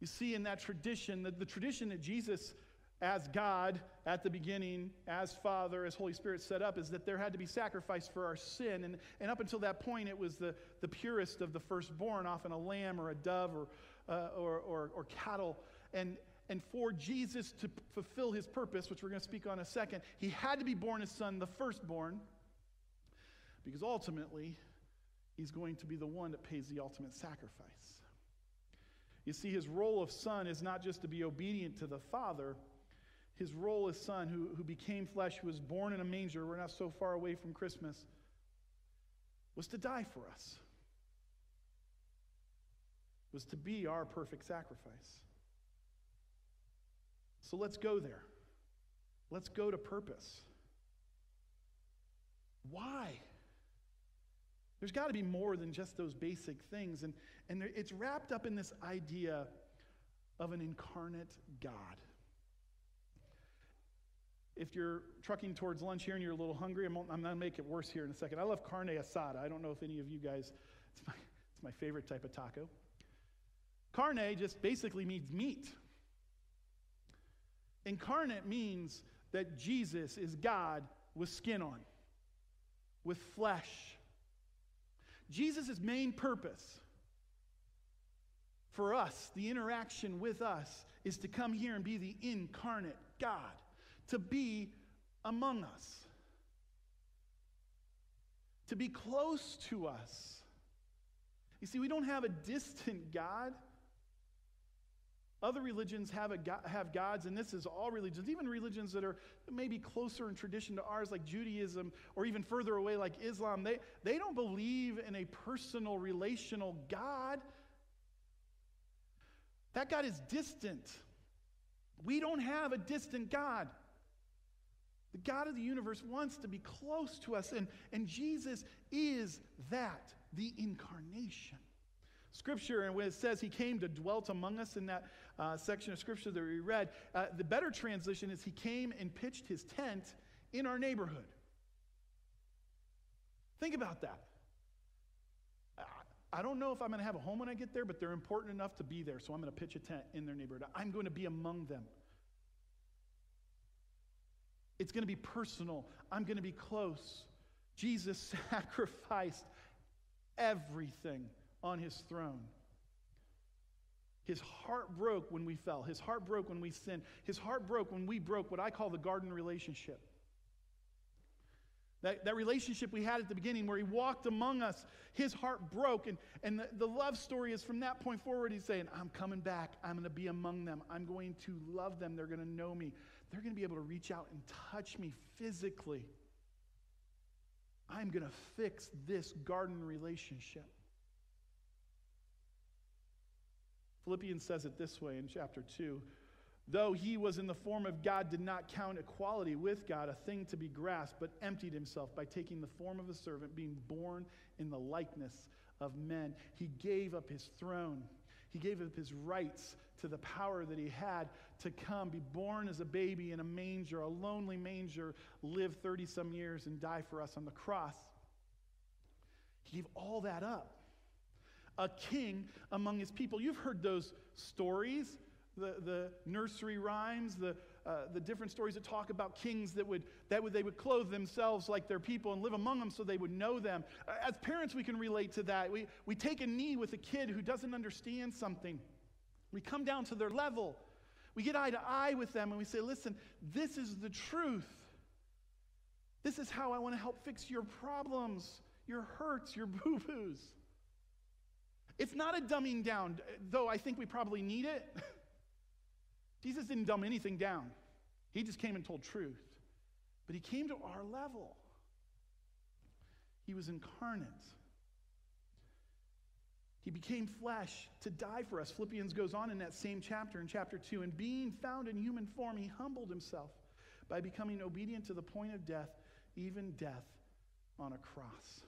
You see, in that tradition, the, the tradition that Jesus, as God at the beginning, as Father, as Holy Spirit set up, is that there had to be sacrifice for our sin. And, and up until that point, it was the, the purest of the firstborn, often a lamb or a dove or, uh, or, or, or cattle. And, and for Jesus to fulfill his purpose, which we're going to speak on in a second, he had to be born as son, the firstborn, because ultimately, he's going to be the one that pays the ultimate sacrifice. You see, his role of son is not just to be obedient to the Father, his role as son, who, who became flesh, who was born in a manger, we're not so far away from Christmas, was to die for us, was to be our perfect sacrifice. So let's go there. Let's go to purpose. Why? There's got to be more than just those basic things. And, and there, it's wrapped up in this idea of an incarnate God. If you're trucking towards lunch here and you're a little hungry, I'm, I'm going to make it worse here in a second. I love carne asada. I don't know if any of you guys, it's my, it's my favorite type of taco. Carne just basically means meat. Incarnate means that Jesus is God with skin on, with flesh. Jesus' main purpose for us, the interaction with us, is to come here and be the incarnate God, to be among us, to be close to us. You see, we don't have a distant God. Other religions have, a, have gods, and this is all religions, even religions that are maybe closer in tradition to ours, like Judaism, or even further away, like Islam. They, they don't believe in a personal, relational God. That God is distant. We don't have a distant God. The God of the universe wants to be close to us, and, and Jesus is that, the incarnation. Scripture, and when it says he came to dwelt among us in that uh, section of scripture that we read, uh, the better translation is he came and pitched his tent in our neighborhood. Think about that. I don't know if I'm going to have a home when I get there, but they're important enough to be there, so I'm going to pitch a tent in their neighborhood. I'm going to be among them. It's going to be personal. I'm going to be close. Jesus sacrificed everything on his throne. His heart broke when we fell. His heart broke when we sinned. His heart broke when we broke what I call the garden relationship. That, that relationship we had at the beginning where he walked among us, his heart broke. And, and the, the love story is from that point forward, he's saying, I'm coming back. I'm going to be among them. I'm going to love them. They're going to know me. They're going to be able to reach out and touch me physically. I'm going to fix this garden relationship. Philippians says it this way in chapter 2 Though he was in the form of God, did not count equality with God a thing to be grasped, but emptied himself by taking the form of a servant, being born in the likeness of men. He gave up his throne. He gave up his rights to the power that he had to come, be born as a baby in a manger, a lonely manger, live 30 some years, and die for us on the cross. He gave all that up. A king among his people. You've heard those stories the, the nursery rhymes, the, uh, the different stories that talk about kings that would, that would, they would clothe themselves like their people and live among them so they would know them. As parents, we can relate to that. We, we take a knee with a kid who doesn't understand something. We come down to their level. We get eye to eye with them and we say, listen, this is the truth. This is how I want to help fix your problems, your hurts, your boo boos. It's not a dumbing down, though I think we probably need it. Jesus didn't dumb anything down, He just came and told truth. But He came to our level, He was incarnate. He became flesh to die for us. Philippians goes on in that same chapter, in chapter 2. And being found in human form, he humbled himself by becoming obedient to the point of death, even death on a cross.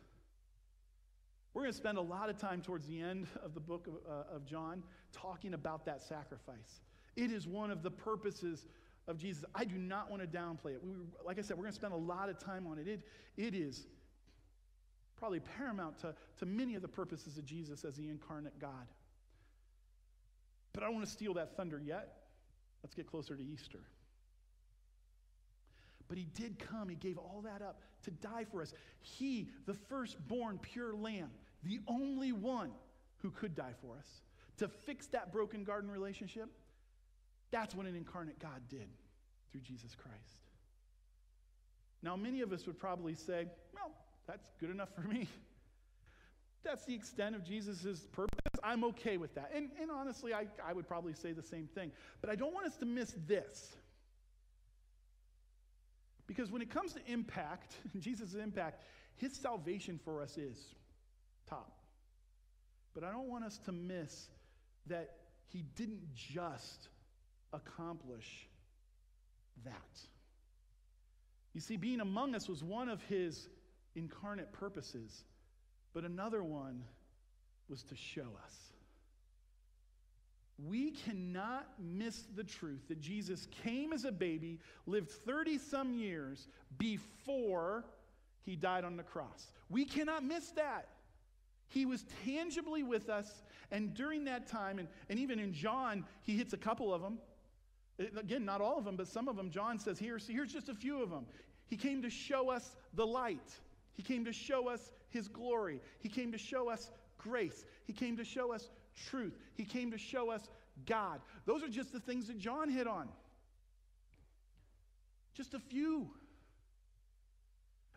We're going to spend a lot of time towards the end of the book of, uh, of John talking about that sacrifice. It is one of the purposes of Jesus. I do not want to downplay it. We, like I said, we're going to spend a lot of time on it. It, it is probably paramount to, to many of the purposes of Jesus as the incarnate God. But I don't want to steal that thunder yet. Let's get closer to Easter. But he did come, he gave all that up to die for us. He, the firstborn pure lamb, the only one who could die for us, to fix that broken garden relationship, that's what an incarnate God did through Jesus Christ. Now, many of us would probably say, well, that's good enough for me. That's the extent of Jesus' purpose. I'm okay with that. And, and honestly, I, I would probably say the same thing. But I don't want us to miss this. Because when it comes to impact, Jesus' impact, his salvation for us is top. But I don't want us to miss that he didn't just accomplish that. You see, being among us was one of his incarnate purposes, but another one was to show us. We cannot miss the truth that Jesus came as a baby, lived 30 some years before he died on the cross. We cannot miss that. He was tangibly with us, and during that time, and, and even in John, he hits a couple of them. Again, not all of them, but some of them. John says, here's, here's just a few of them. He came to show us the light. He came to show us his glory. He came to show us grace. He came to show us truth. He came to show us God. Those are just the things that John hit on. Just a few.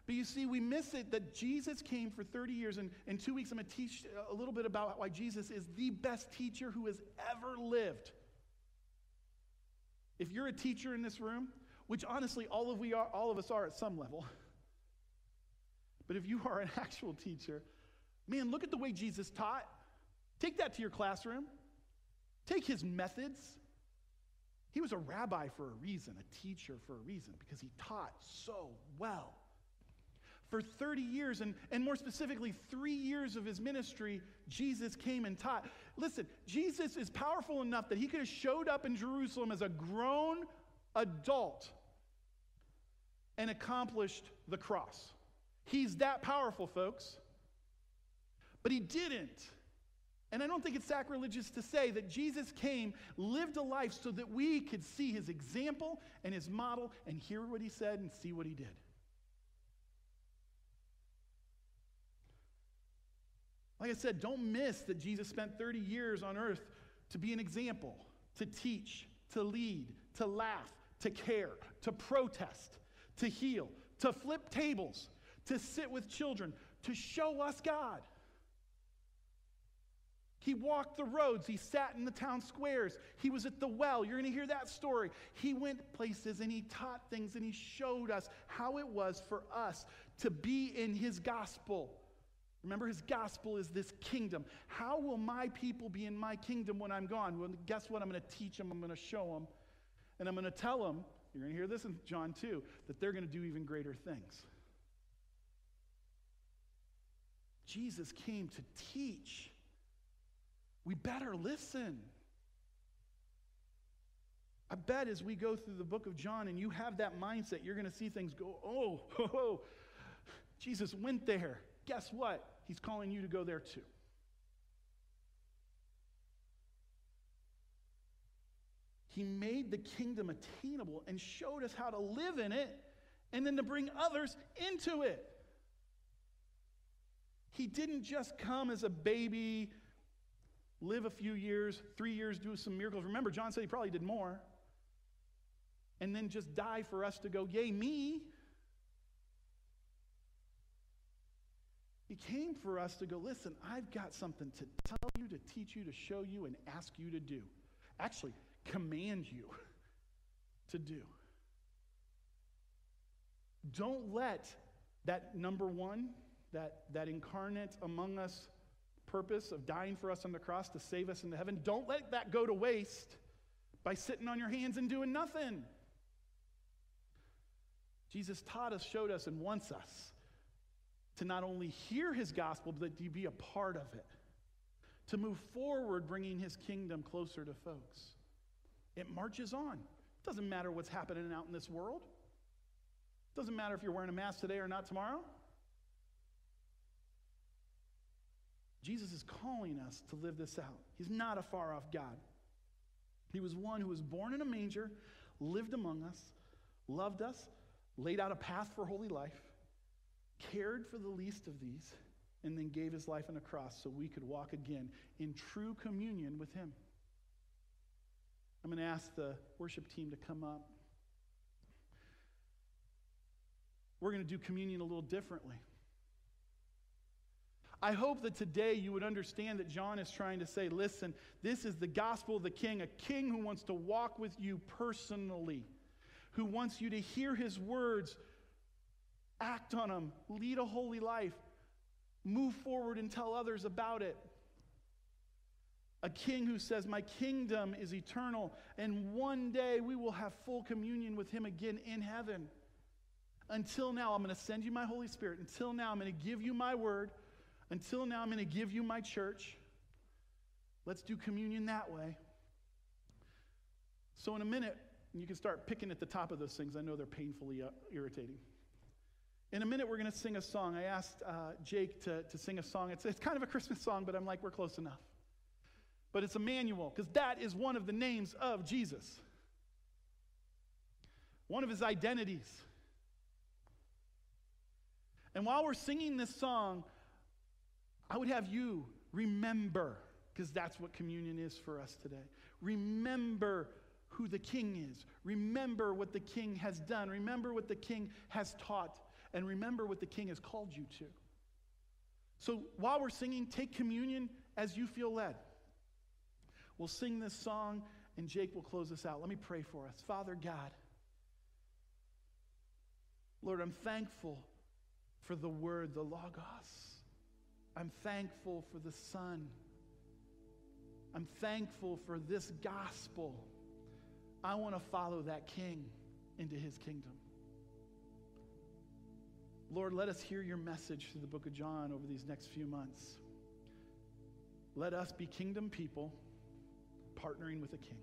But you see, we miss it that Jesus came for 30 years. And in two weeks, I'm going to teach a little bit about why Jesus is the best teacher who has ever lived. If you're a teacher in this room, which honestly all of, we are, all of us are at some level, but if you are an actual teacher, man, look at the way Jesus taught. Take that to your classroom. Take his methods. He was a rabbi for a reason, a teacher for a reason, because he taught so well. For 30 years, and, and more specifically, three years of his ministry, Jesus came and taught. Listen, Jesus is powerful enough that he could have showed up in Jerusalem as a grown adult and accomplished the cross. He's that powerful, folks. But he didn't. And I don't think it's sacrilegious to say that Jesus came, lived a life so that we could see his example and his model and hear what he said and see what he did. Like I said, don't miss that Jesus spent 30 years on earth to be an example, to teach, to lead, to laugh, to care, to protest, to heal, to flip tables, to sit with children, to show us God. He walked the roads. He sat in the town squares. He was at the well. You're going to hear that story. He went places and he taught things and he showed us how it was for us to be in his gospel. Remember, his gospel is this kingdom. How will my people be in my kingdom when I'm gone? Well, guess what? I'm going to teach them, I'm going to show them, and I'm going to tell them, you're going to hear this in John 2, that they're going to do even greater things. Jesus came to teach. We better listen. I bet as we go through the book of John and you have that mindset, you're going to see things go, oh, oh, oh, Jesus went there. Guess what? He's calling you to go there too. He made the kingdom attainable and showed us how to live in it and then to bring others into it. He didn't just come as a baby, live a few years, three years, do some miracles. Remember, John said he probably did more. and then just die for us to go, Yay, me. He came for us to go, Listen, I've got something to tell you, to teach you, to show you, and ask you to do. Actually, command you to do. Don't let that number one, that, that incarnate among us purpose of dying for us on the cross to save us into heaven, don't let that go to waste by sitting on your hands and doing nothing. Jesus taught us, showed us, and wants us to not only hear his gospel, but to be a part of it, to move forward, bringing his kingdom closer to folks. It marches on. It doesn't matter what's happening out in this world. It doesn't matter if you're wearing a mask today or not tomorrow. Jesus is calling us to live this out. He's not a far off God. He was one who was born in a manger, lived among us, loved us, laid out a path for holy life, cared for the least of these, and then gave his life on a cross so we could walk again in true communion with him. I'm going to ask the worship team to come up. We're going to do communion a little differently. I hope that today you would understand that John is trying to say, listen, this is the gospel of the king, a king who wants to walk with you personally, who wants you to hear his words, act on them, lead a holy life, move forward and tell others about it. A king who says, My kingdom is eternal, and one day we will have full communion with him again in heaven. Until now, I'm going to send you my Holy Spirit. Until now, I'm going to give you my word. Until now, I'm going to give you my church. Let's do communion that way. So, in a minute, you can start picking at the top of those things. I know they're painfully uh, irritating. In a minute, we're going to sing a song. I asked uh, Jake to, to sing a song. It's, it's kind of a Christmas song, but I'm like, we're close enough. But it's Emmanuel, because that is one of the names of Jesus, one of his identities. And while we're singing this song, I would have you remember, because that's what communion is for us today. Remember who the king is. Remember what the king has done. Remember what the king has taught. And remember what the king has called you to. So while we're singing, take communion as you feel led. We'll sing this song, and Jake will close us out. Let me pray for us. Father God, Lord, I'm thankful for the word, the Logos. I'm thankful for the Son. I'm thankful for this gospel. I want to follow that King into his kingdom. Lord, let us hear your message through the book of John over these next few months. Let us be kingdom people partnering with a king.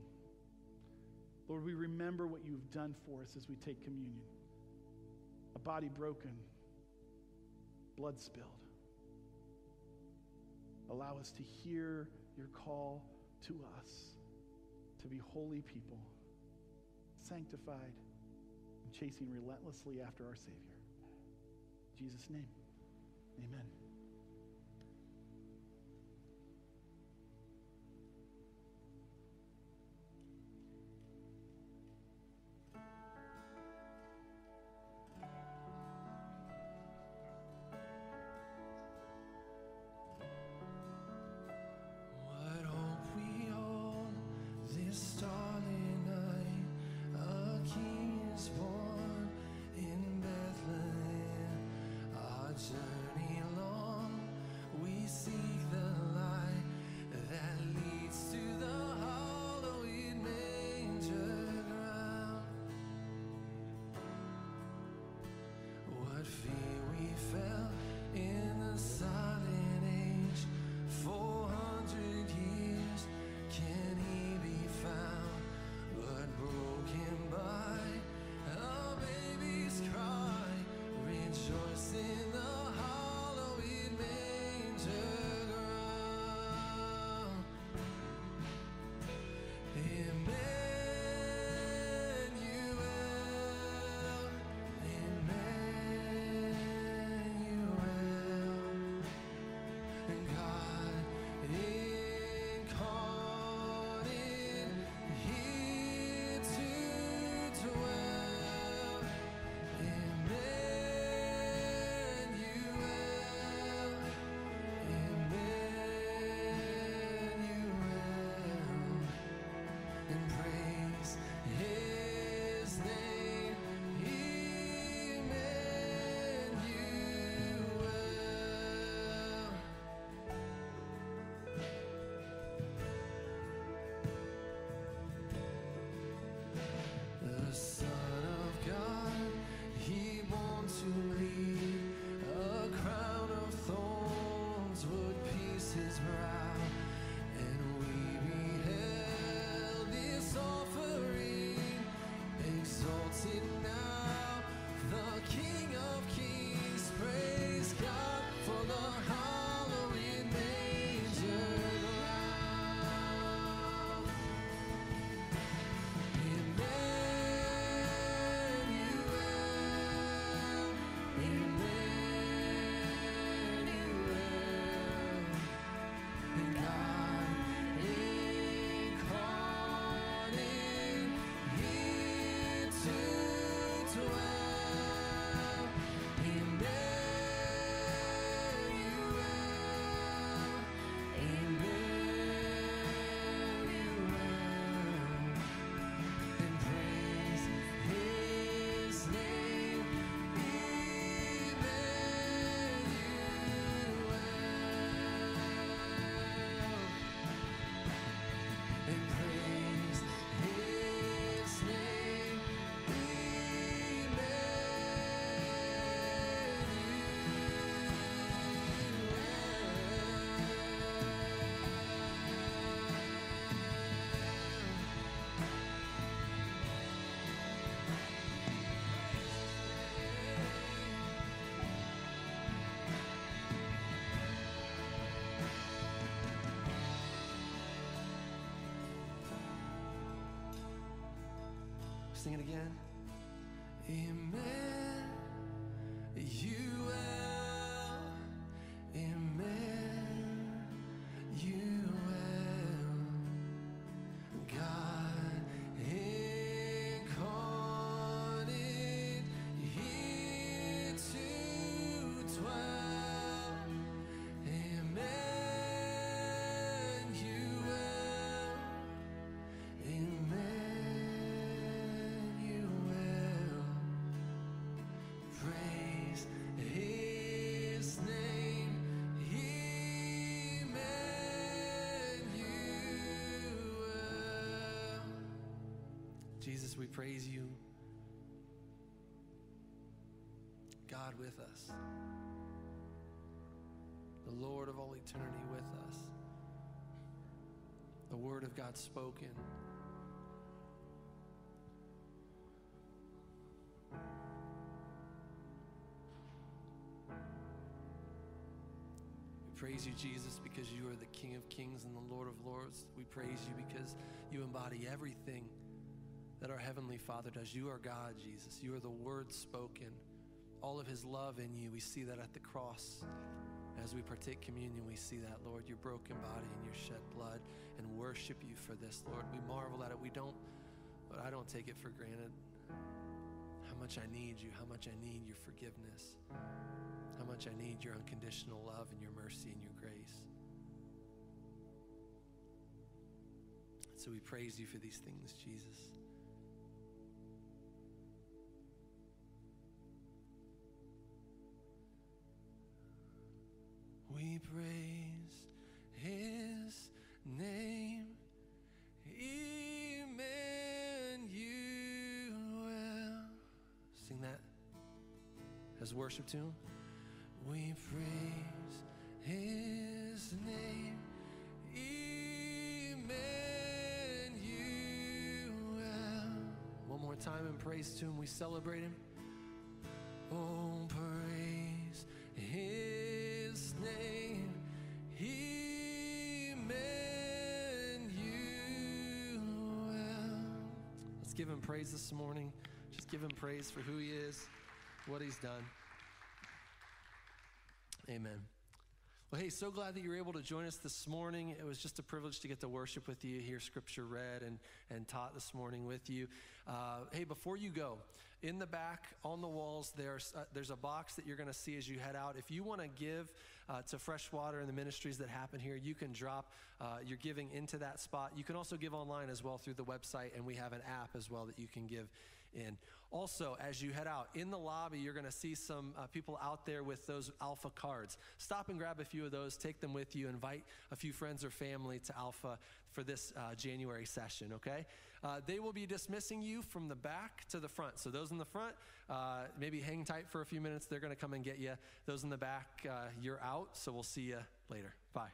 Lord, we remember what you've done for us as we take communion a body broken, blood spilled. Allow us to hear your call to us to be holy people, sanctified, and chasing relentlessly after our Savior. Jesus' name, Sing it again. Jesus, we praise you. God with us, the Lord of all eternity with us, the Word of God spoken. We praise you, Jesus, because you are the King of kings and the Lord of lords. We praise you because you embody everything that our Heavenly Father does. You are God, Jesus. You are the Word spoken. All of His love in you. We see that at the cross. As we partake communion, we see that, Lord, your broken body and your shed blood, and worship you for this, Lord. We marvel at it. We don't, but I don't take it for granted. How much I need you, how much I need your forgiveness, how much I need your unconditional love and your mercy and your grace. So we praise you for these things, Jesus. We praise his name, Emmanuel. Sing that as worship to him. We praise his name, Emmanuel. One more time in praise to him. We celebrate him. Praise this morning. Just give him praise for who he is, what he's done. Amen. Well, hey, so glad that you were able to join us this morning. It was just a privilege to get to worship with you, hear scripture read and, and taught this morning with you. Uh, hey, before you go, in the back on the walls, there's, there's a box that you're going to see as you head out. If you want to give uh, to Freshwater and the ministries that happen here, you can drop uh, your giving into that spot. You can also give online as well through the website, and we have an app as well that you can give in. Also, as you head out in the lobby, you're going to see some uh, people out there with those Alpha cards. Stop and grab a few of those, take them with you, invite a few friends or family to Alpha for this uh, January session, okay? Uh, they will be dismissing you from the back to the front. So, those in the front, uh, maybe hang tight for a few minutes. They're going to come and get you. Those in the back, uh, you're out. So, we'll see you later. Bye.